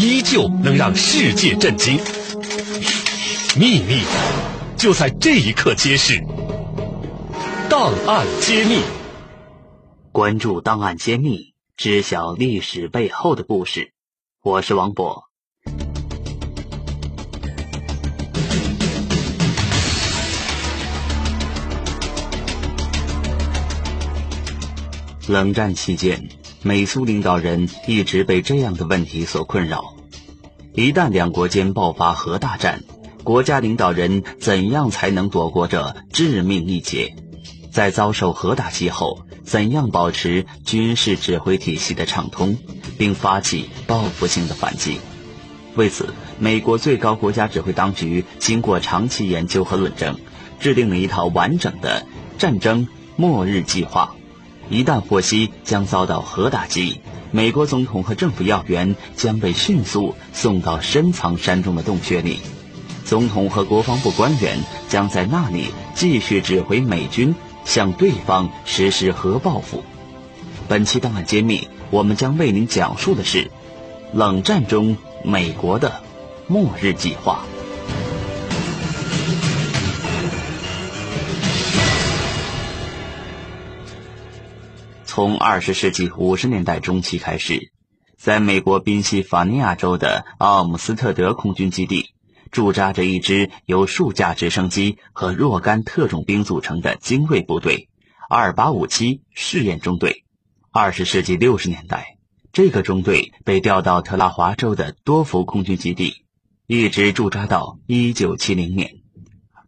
依旧能让世界震惊。秘密就在这一刻揭示。档案揭秘，关注档案揭秘，知晓历史背后的故事。我是王博。冷战期间，美苏领导人一直被这样的问题所困扰：一旦两国间爆发核大战，国家领导人怎样才能躲过这致命一劫？在遭受核打击后，怎样保持军事指挥体系的畅通，并发起报复性的反击？为此，美国最高国家指挥当局经过长期研究和论证，制定了一套完整的战争末日计划。一旦获悉将遭到核打击，美国总统和政府要员将被迅速送到深藏山中的洞穴里，总统和国防部官员将在那里继续指挥美军向对方实施核报复。本期档案揭秘，我们将为您讲述的是冷战中美国的末日计划。从二十世纪五十年代中期开始，在美国宾夕法尼亚州的奥姆斯特德空军基地，驻扎着一支由数架直升机和若干特种兵组成的精锐部队——二八五七试验中队。二十世纪六十年代，这个中队被调到特拉华州的多福空军基地，一直驻扎到一九七零年。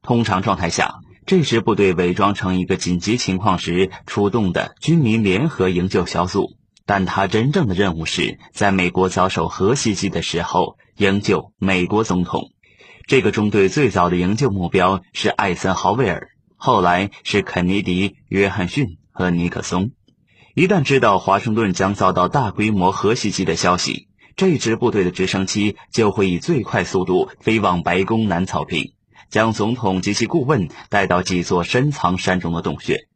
通常状态下，这支部队伪装成一个紧急情况时出动的军民联合营救小组，但他真正的任务是在美国遭受核袭击的时候营救美国总统。这个中队最早的营救目标是艾森豪威尔，后来是肯尼迪、约翰逊和尼克松。一旦知道华盛顿将遭到大规模核袭击的消息，这支部队的直升机就会以最快速度飞往白宫南草坪。将总统及其顾问带到几座深藏山中的洞穴，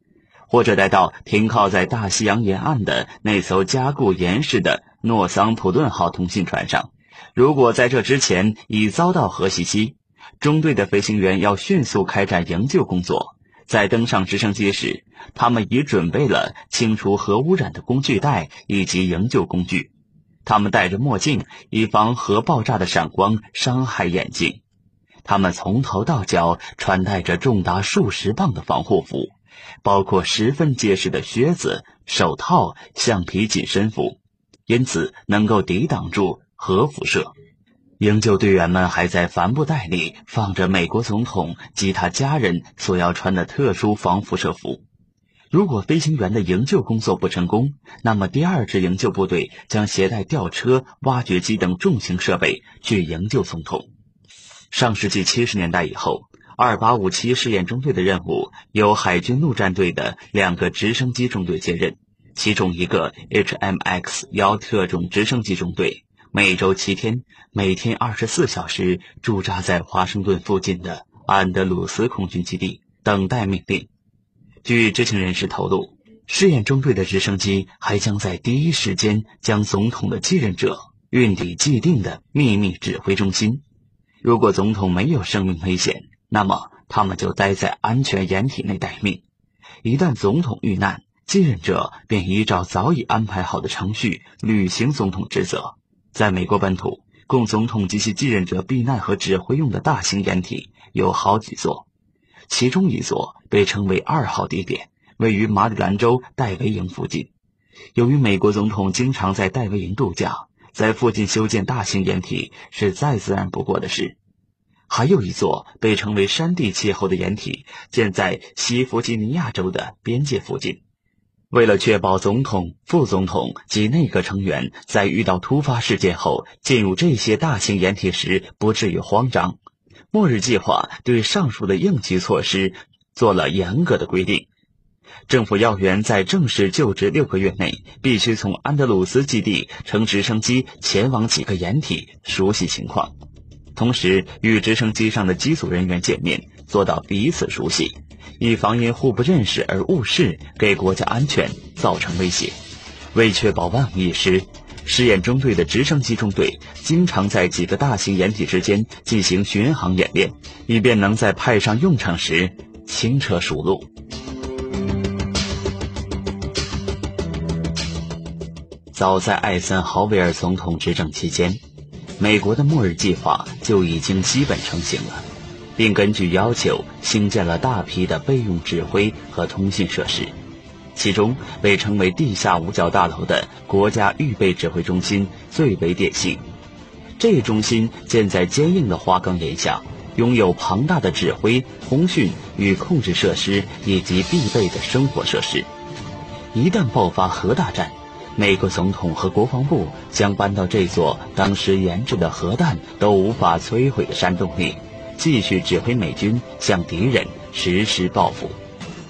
或者带到停靠在大西洋沿岸的那艘加固严实的诺桑普顿号通信船上。如果在这之前已遭到核袭击，中队的飞行员要迅速开展营救工作。在登上直升机时，他们已准备了清除核污染的工具袋以及营救工具。他们戴着墨镜，以防核爆炸的闪光伤害眼睛。他们从头到脚穿戴着重达数十磅的防护服，包括十分结实的靴子、手套、橡皮紧身服，因此能够抵挡住核辐射。营救队员们还在帆布袋里放着美国总统及他家人所要穿的特殊防辐射服。如果飞行员的营救工作不成功，那么第二支营救部队将携带吊车、挖掘机等重型设备去营救总统。上世纪七十年代以后，二八五七试验中队的任务由海军陆战队的两个直升机中队接任，其中一个 HMX 幺特种直升机中队每周七天，每天二十四小时驻扎在华盛顿附近的安德鲁斯空军基地，等待命令。据知情人士透露，试验中队的直升机还将在第一时间将总统的继任者运抵既定的秘密指挥中心。如果总统没有生命危险，那么他们就待在安全掩体内待命。一旦总统遇难，继任者便依照早已安排好的程序履行总统职责。在美国本土，供总统及其继任者避难和指挥用的大型掩体有好几座，其中一座被称为二号地点，位于马里兰州戴维营附近。由于美国总统经常在戴维营度假。在附近修建大型掩体是再自然不过的事。还有一座被称为山地气候的掩体，建在西弗吉尼亚州的边界附近。为了确保总统、副总统及内阁成员在遇到突发事件后进入这些大型掩体时不至于慌张，末日计划对上述的应急措施做了严格的规定。政府要员在正式就职六个月内，必须从安德鲁斯基地乘直升机前往几个掩体，熟悉情况，同时与直升机上的机组人员见面，做到彼此熟悉，以防因互不认识而误事，给国家安全造成威胁。为确保万无一失，试验中队的直升机中队经常在几个大型掩体之间进行巡航演练，以便能在派上用场时轻车熟路。早在艾森豪威尔总统执政期间，美国的末日计划就已经基本成型了，并根据要求兴建了大批的备用指挥和通信设施。其中被称为“地下五角大楼”的国家预备指挥中心最为典型。这一中心建在坚硬的花岗岩下，拥有庞大的指挥、通讯与控制设施以及必备的生活设施。一旦爆发核大战，美国总统和国防部将搬到这座当时研制的核弹都无法摧毁的山洞里，继续指挥美军向敌人实施报复。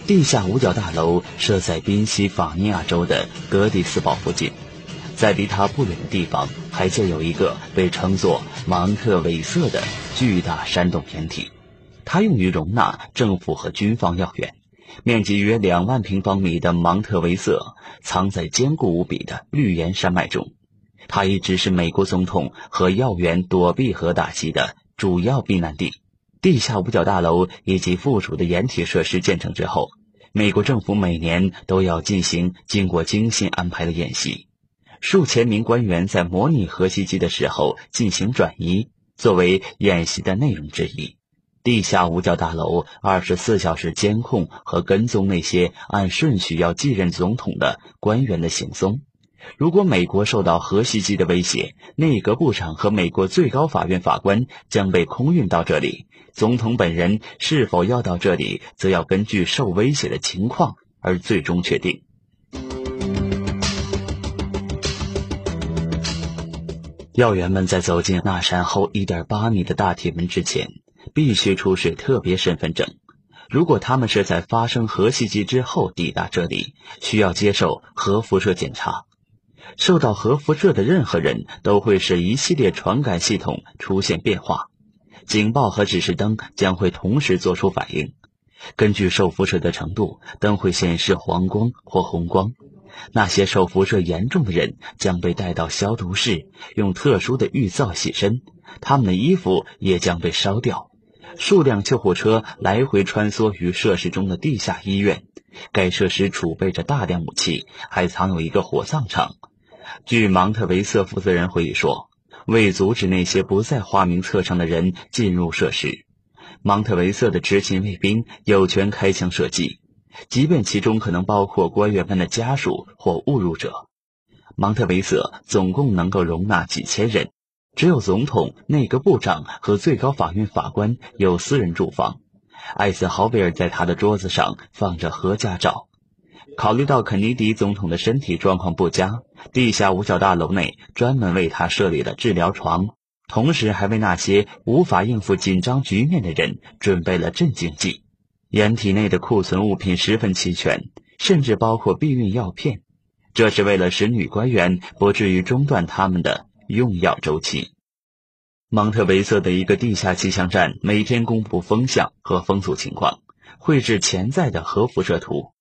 地下五角大楼设在宾夕法尼亚州的格迪斯堡附近，在离它不远的地方还建有一个被称作芒特韦瑟的巨大山洞掩体，它用于容纳政府和军方要员。面积约两万平方米的芒特维瑟藏在坚固无比的绿岩山脉中，它一直是美国总统和要员躲避核打击的主要避难地。地下五角大楼以及附属的掩体设施建成之后，美国政府每年都要进行经过精心安排的演习，数千名官员在模拟核袭击的时候进行转移，作为演习的内容之一。地下五角大楼二十四小时监控和跟踪那些按顺序要继任总统的官员的行踪。如果美国受到核袭击的威胁，内阁部长和美国最高法院法官将被空运到这里。总统本人是否要到这里，则要根据受威胁的情况而最终确定。要员们在走进那扇厚一点八米的大铁门之前，必须出示特别身份证。如果他们是在发生核袭击之后抵达这里，需要接受核辐射检查。受到核辐射的任何人都会使一系列传感系统出现变化，警报和指示灯将会同时做出反应。根据受辐射的程度，灯会显示黄光或红光。那些受辐射严重的人将被带到消毒室，用特殊的浴皂洗身，他们的衣服也将被烧掉。数辆救护车来回穿梭于设施中的地下医院，该设施储备着大量武器，还藏有一个火葬场。据芒特维瑟负责人回忆说，为阻止那些不在花名册上的人进入设施，芒特维瑟的执勤卫兵有权开枪射击，即便其中可能包括官员们的家属或误入者。芒特维瑟总共能够容纳几千人，只有总统、内阁部长和最高法院法官有私人住房。艾森豪威尔在他的桌子上放着核驾照。考虑到肯尼迪总统的身体状况不佳，地下五角大楼内专门为他设立了治疗床，同时还为那些无法应付紧张局面的人准备了镇静剂。掩体内的库存物品十分齐全，甚至包括避孕药片，这是为了使女官员不至于中断他们的用药周期。蒙特维瑟的一个地下气象站每天公布风向和风速情况，绘制潜在的核辐射图。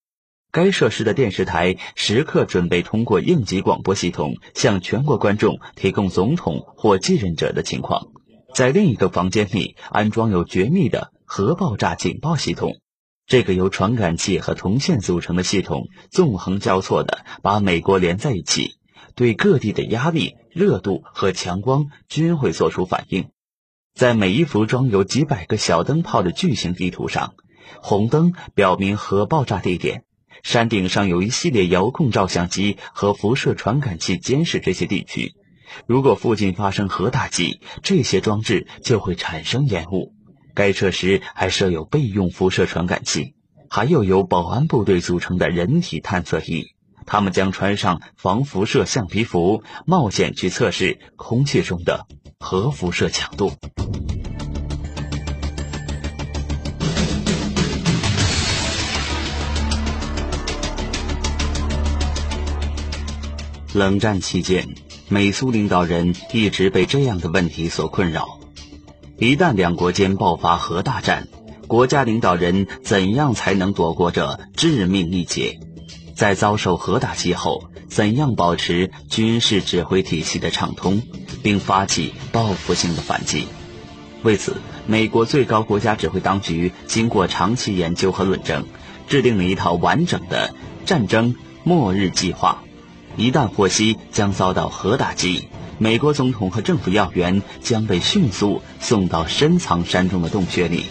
该设施的电视台时刻准备通过应急广播系统向全国观众提供总统或继任者的情况。在另一个房间里安装有绝密的核爆炸警报系统，这个由传感器和铜线组成的系统纵横交错的把美国连在一起，对各地的压力、热度和强光均会做出反应。在每一幅装有几百个小灯泡的巨型地图上，红灯表明核爆炸地点。山顶上有一系列遥控照相机和辐射传感器监视这些地区。如果附近发生核打击，这些装置就会产生烟雾。该设施还设有备用辐射传感器，还有由保安部队组成的人体探测仪。他们将穿上防辐射橡皮服，冒险去测试空气中的核辐射强度。冷战期间，美苏领导人一直被这样的问题所困扰：一旦两国间爆发核大战，国家领导人怎样才能躲过这致命一劫？在遭受核打击后，怎样保持军事指挥体系的畅通，并发起报复性的反击。为此，美国最高国家指挥当局经过长期研究和论证，制定了一套完整的战争末日计划。一旦获悉将遭到核打击，美国总统和政府要员将被迅速送到深藏山中的洞穴里。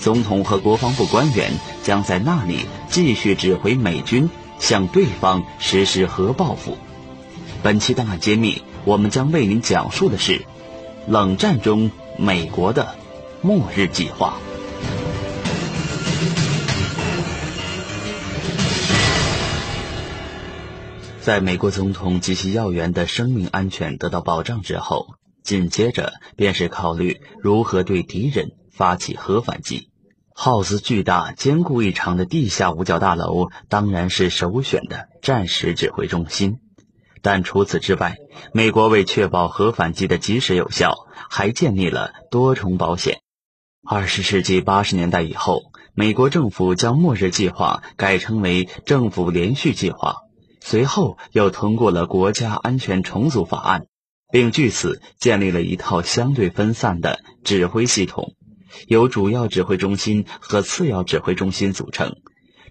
总统和国防部官员将在那里继续指挥美军向对方实施核报复。本期档案揭秘，我们将为您讲述的是冷战中美国的末日计划。在美国总统及其要员的生命安全得到保障之后，紧接着便是考虑如何对敌人发起核反击。耗资巨大、坚固异常的地下五角大楼当然是首选的战时指挥中心，但除此之外，美国为确保核反击的及时有效，还建立了多重保险。二十世纪八十年代以后，美国政府将末日计划改称为政府连续计划，随后又通过了国家安全重组法案，并据此建立了一套相对分散的指挥系统。由主要指挥中心和次要指挥中心组成。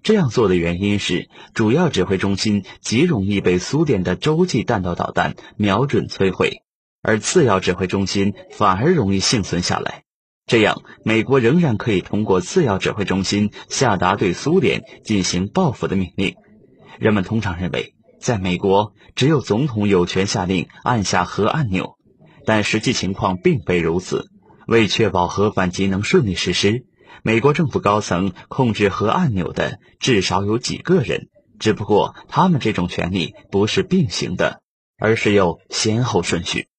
这样做的原因是，主要指挥中心极容易被苏联的洲际弹道导弹瞄准摧毁，而次要指挥中心反而容易幸存下来。这样，美国仍然可以通过次要指挥中心下达对苏联进行报复的命令。人们通常认为，在美国只有总统有权下令按下核按钮，但实际情况并非如此。为确保核反击能顺利实施，美国政府高层控制核按钮的至少有几个人，只不过他们这种权力不是并行的，而是有先后顺序。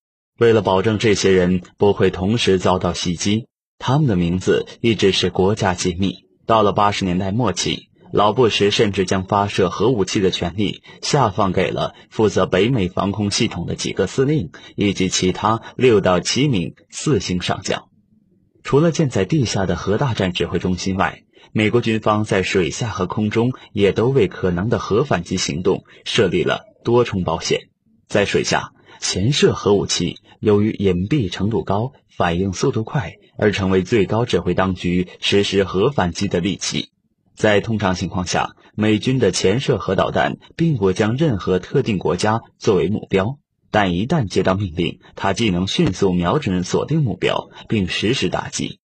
为了保证这些人不会同时遭到袭击，他们的名字一直是国家机密。到了八十年代末期。老布什甚至将发射核武器的权利下放给了负责北美防空系统的几个司令以及其他六到七名四星上将。除了建在地下的核大战指挥中心外，美国军方在水下和空中也都为可能的核反击行动设立了多重保险。在水下，潜射核武器由于隐蔽程度高、反应速度快，而成为最高指挥当局实施核反击的利器。在通常情况下，美军的潜射核导弹并不将任何特定国家作为目标，但一旦接到命令，它既能迅速瞄准锁定目标，并实施打击。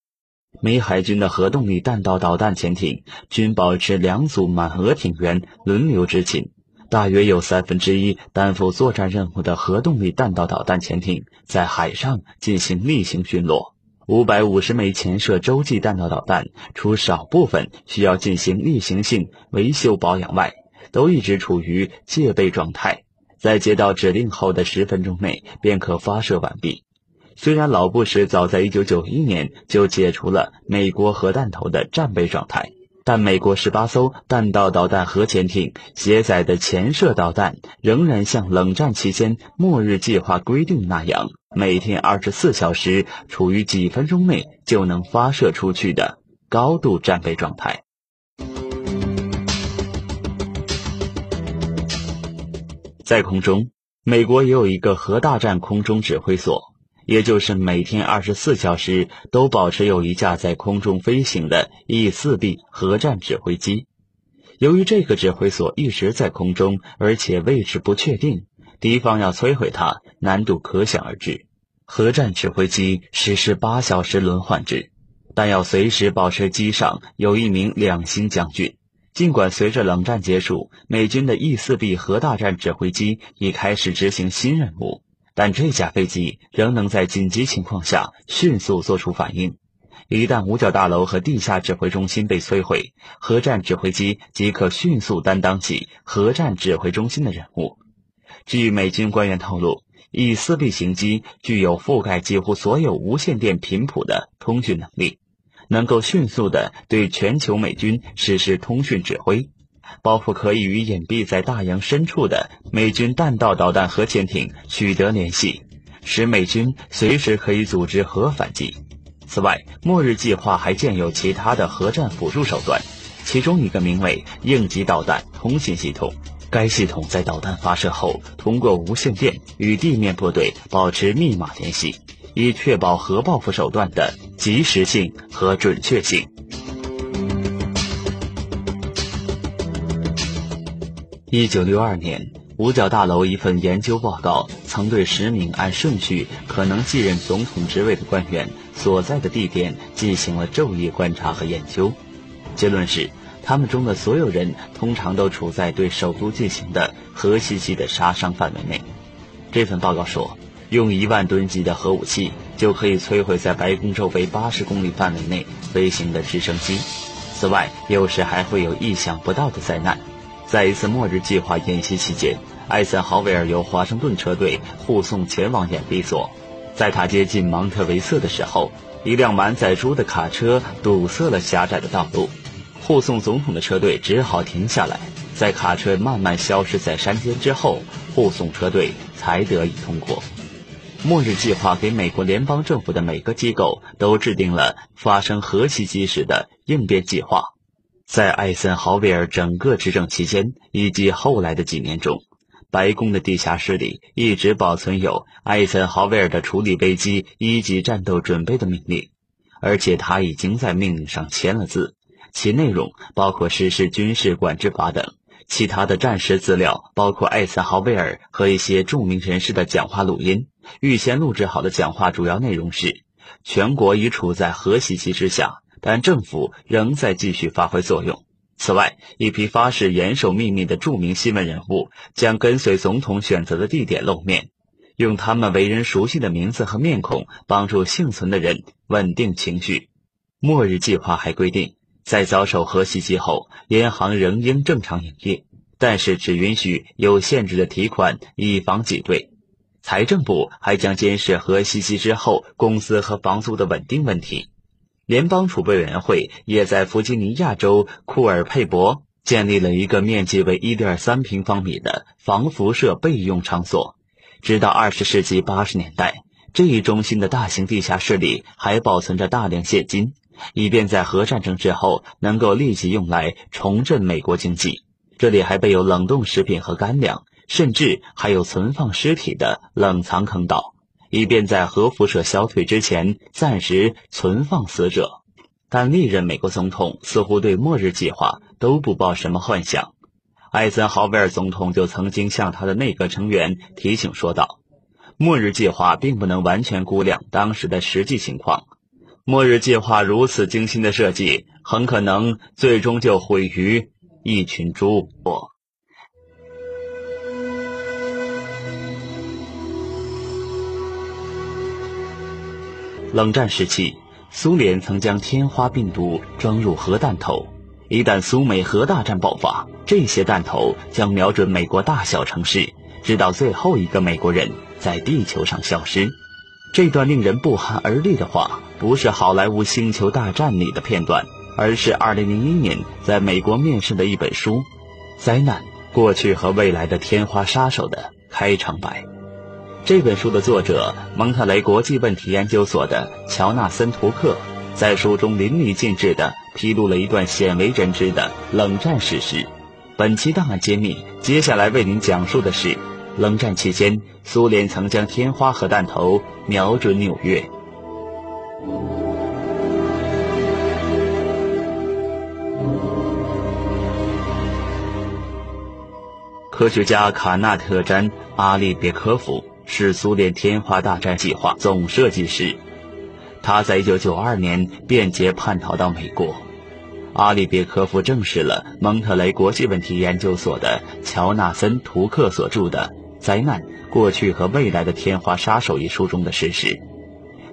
美海军的核动力弹道导弹潜艇均保持两组满额艇员轮流执勤，大约有三分之一担负作战任务的核动力弹道导弹潜艇在海上进行例行巡逻。五百五十枚潜射洲际弹道导弹，除少部分需要进行例行性维修保养外，都一直处于戒备状态，在接到指令后的十分钟内便可发射完毕。虽然老布什早在一九九一年就解除了美国核弹头的战备状态。但美国十八艘弹道导弹核潜艇携载的潜射导弹，仍然像冷战期间末日计划规定那样，每天二十四小时处于几分钟内就能发射出去的高度战备状态。在空中，美国也有一个核大战空中指挥所。也就是每天二十四小时都保持有一架在空中飞行的 E-4B 核战指挥机。由于这个指挥所一直在空中，而且位置不确定，敌方要摧毁它难度可想而知。核战指挥机实施八小时轮换制，但要随时保持机上有一名两星将军。尽管随着冷战结束，美军的 E-4B 核大战指挥机已开始执行新任务。但这架飞机仍能在紧急情况下迅速做出反应。一旦五角大楼和地下指挥中心被摧毁，核战指挥机即可迅速担当起核战指挥中心的任务。据美军官员透露，E-4B 型机具有覆盖几乎所有无线电频谱的通讯能力，能够迅速地对全球美军实施通讯指挥。包括可以与隐蔽在大洋深处的美军弹道导弹核潜艇取得联系，使美军随时可以组织核反击。此外，末日计划还建有其他的核战辅助手段，其中一个名为应急导弹通信系统。该系统在导弹发射后，通过无线电与地面部队保持密码联系，以确保核报复手段的及时性和准确性。一九六二年，五角大楼一份研究报告曾对十名按顺序可能继任总统职位的官员所在的地点进行了昼夜观察和研究，结论是。他们中的所有人通常都处在对首都进行的核袭击的杀伤范围内。这份报告说，用一万吨级的核武器就可以摧毁在白宫周围八十公里范围内飞行的直升机。此外，有时还会有意想不到的灾难。在一次末日计划演习期间，艾森豪威尔由华盛顿车队护送前往掩蔽所。在他接近芒特维瑟的时候，一辆满载猪的卡车堵塞了狭窄的道路。护送总统的车队只好停下来，在卡车慢慢消失在山间之后，护送车队才得以通过。末日计划给美国联邦政府的每个机构都制定了发生核袭击时的应变计划。在艾森豪威尔整个执政期间以及后来的几年中，白宫的地下室里一直保存有艾森豪威尔的处理危机一级战斗准备的命令，而且他已经在命令上签了字。其内容包括实施军事管制法等，其他的战时资料包括艾森豪威尔和一些著名人士的讲话录音。预先录制好的讲话主要内容是：全国已处在核袭击之下，但政府仍在继续发挥作用。此外，一批发誓严守秘密的著名新闻人物将跟随总统选择的地点露面，用他们为人熟悉的名字和面孔帮助幸存的人稳定情绪。末日计划还规定。在遭受核袭击后，银行仍应正常营业，但是只允许有限制的提款，以防挤兑。财政部还将监视核袭击之后公司和房租的稳定问题。联邦储备委员会也在弗吉尼亚州库尔佩伯建立了一个面积为1.3平方米的防辐射备用场所。直到20世纪80年代，这一中心的大型地下室里还保存着大量现金。以便在核战争之后能够立即用来重振美国经济。这里还备有冷冻食品和干粮，甚至还有存放尸体的冷藏坑道，以便在核辐射消退之前暂时存放死者。但历任美国总统似乎对末日计划都不抱什么幻想。艾森豪威尔总统就曾经向他的内阁成员提醒说道：“末日计划并不能完全估量当时的实际情况。”末日计划如此精心的设计，很可能最终就毁于一群猪。冷战时期，苏联曾将天花病毒装入核弹头，一旦苏美核大战爆发，这些弹头将瞄准美国大小城市，直到最后一个美国人在地球上消失。这段令人不寒而栗的话，不是好莱坞《星球大战》里的片段，而是2001年在美国面世的一本书《灾难：过去和未来的天花杀手》的开场白。这本书的作者蒙特雷国际问题研究所的乔纳森·图克，在书中淋漓尽致地披露了一段鲜为人知的冷战史实。本期档案揭秘，接下来为您讲述的是。冷战期间，苏联曾将天花核弹头瞄准纽约。科学家卡纳特詹·阿利别科夫是苏联天花大战计划总设计师，他在1992年便捷叛逃到美国。阿里别科夫证实了蒙特雷国际问题研究所的乔纳森·图克所著的。灾难、过去和未来的天花杀手一书中的事实，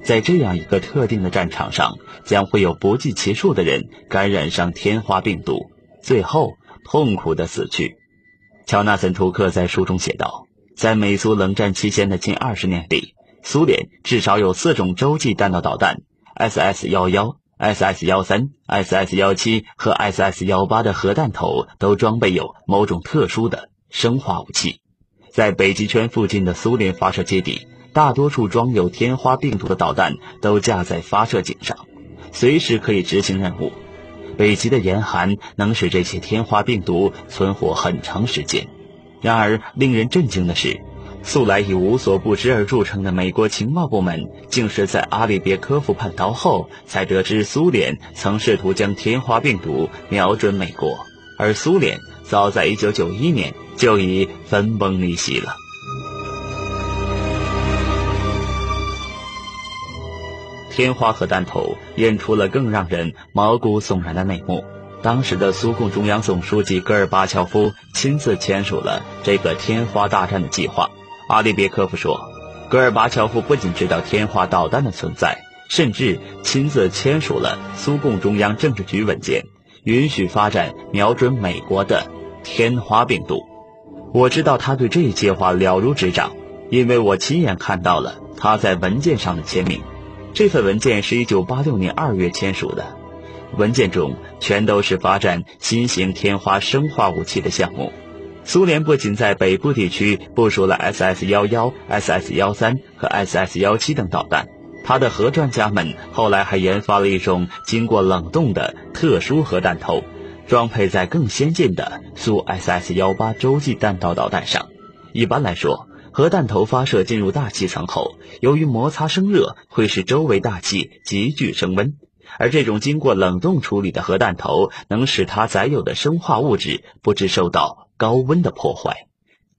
在这样一个特定的战场上，将会有不计其数的人感染上天花病毒，最后痛苦的死去。乔纳森·图克在书中写道，在美苏冷战期间的近二十年里，苏联至少有四种洲际弹道导弹 SS-11、SS-13、SS-17 和 SS-18 的核弹头都装备有某种特殊的生化武器。在北极圈附近的苏联发射基地，大多数装有天花病毒的导弹都架在发射井上，随时可以执行任务。北极的严寒能使这些天花病毒存活很长时间。然而，令人震惊的是，素来以无所不知而著称的美国情报部门，竟是在阿里别科夫叛逃后，才得知苏联曾试图将天花病毒瞄准美国，而苏联早在1991年就已分崩离析了。天花核弹头演出了更让人毛骨悚然的内幕。当时的苏共中央总书记戈尔巴乔夫亲自签署了这个天花大战的计划。阿列别科夫说，戈尔巴乔夫不仅知道天花导弹的存在，甚至亲自签署了苏共中央政治局文件，允许发展瞄准美国的天花病毒。我知道他对这一计划了如指掌，因为我亲眼看到了他在文件上的签名。这份文件是一九八六年二月签署的，文件中全都是发展新型天花生化武器的项目。苏联不仅在北部地区部署了 SS 幺幺、SS 幺三和 SS 幺七等导弹，他的核专家们后来还研发了一种经过冷冻的特殊核弹头，装配在更先进的苏 SS 幺八洲际弹道导弹上。一般来说，核弹头发射进入大气层后，由于摩擦生热，会使周围大气急剧升温。而这种经过冷冻处理的核弹头，能使它载有的生化物质不致受到高温的破坏。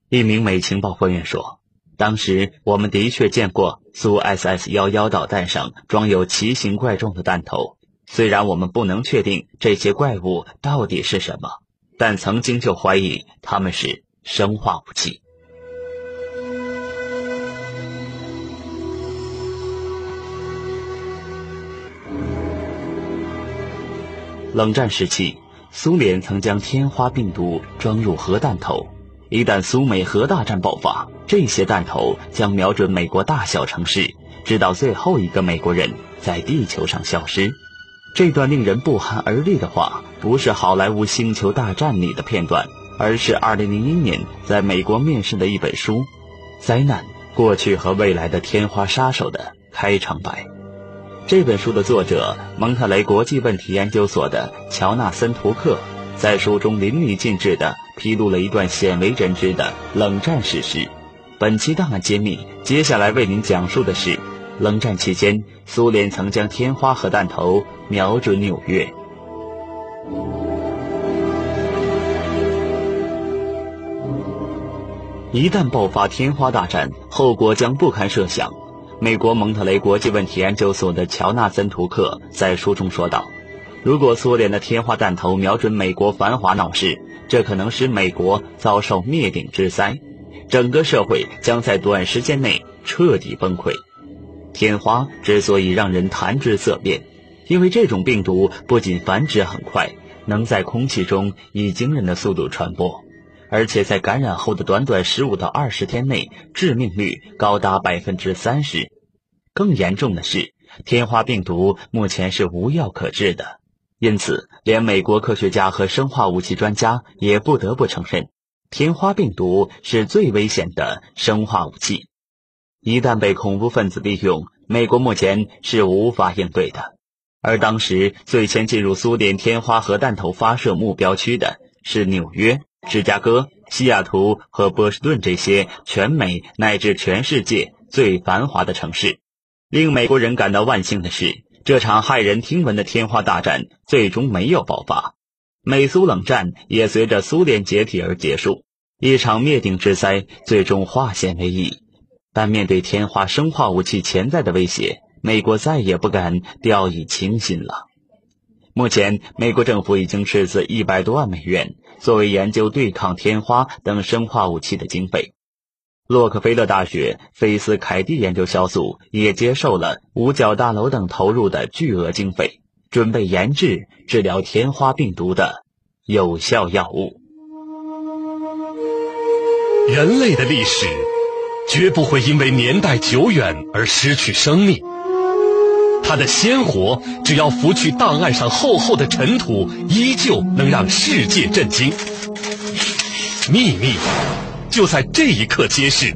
一名美情报官员说：“当时我们的确见过苏 SS 幺幺导弹上装有奇形怪状的弹头，虽然我们不能确定这些怪物到底是什么，但曾经就怀疑它们是生化武器。”冷战时期，苏联曾将天花病毒装入核弹头。一旦苏美核大战爆发，这些弹头将瞄准美国大小城市，直到最后一个美国人在地球上消失。这段令人不寒而栗的话，不是好莱坞《星球大战》里的片段，而是2001年在美国面世的一本书《灾难：过去和未来的天花杀手》的开场白。这本书的作者蒙特雷国际问题研究所的乔纳森·图克，在书中淋漓尽致地披露了一段鲜为人知的冷战史实。本期档案揭秘，接下来为您讲述的是：冷战期间，苏联曾将天花核弹头瞄准纽约。一旦爆发天花大战，后果将不堪设想。美国蒙特雷国际问题研究所的乔纳森·图克在书中说道：“如果苏联的天花弹头瞄准美国繁华闹市，这可能使美国遭受灭顶之灾，整个社会将在短时间内彻底崩溃。天花之所以让人谈之色变，因为这种病毒不仅繁殖很快，能在空气中以惊人的速度传播。”而且在感染后的短短十五到二十天内，致命率高达百分之三十。更严重的是，天花病毒目前是无药可治的，因此连美国科学家和生化武器专家也不得不承认，天花病毒是最危险的生化武器。一旦被恐怖分子利用，美国目前是无法应对的。而当时最先进入苏联天花核弹头发射目标区的是纽约。芝加哥、西雅图和波士顿这些全美乃至全世界最繁华的城市，令美国人感到万幸的是，这场骇人听闻的天花大战最终没有爆发，美苏冷战也随着苏联解体而结束，一场灭顶之灾最终化险为夷。但面对天花生化武器潜在的威胁，美国再也不敢掉以轻心了。目前，美国政府已经斥资一百多万美元。作为研究对抗天花等生化武器的经费，洛克菲勒大学菲斯凯蒂研究小组也接受了五角大楼等投入的巨额经费，准备研制治疗天花病毒的有效药物。人类的历史绝不会因为年代久远而失去生命。它的鲜活，只要拂去档案上厚厚的尘土，依旧能让世界震惊。秘密就在这一刻揭示。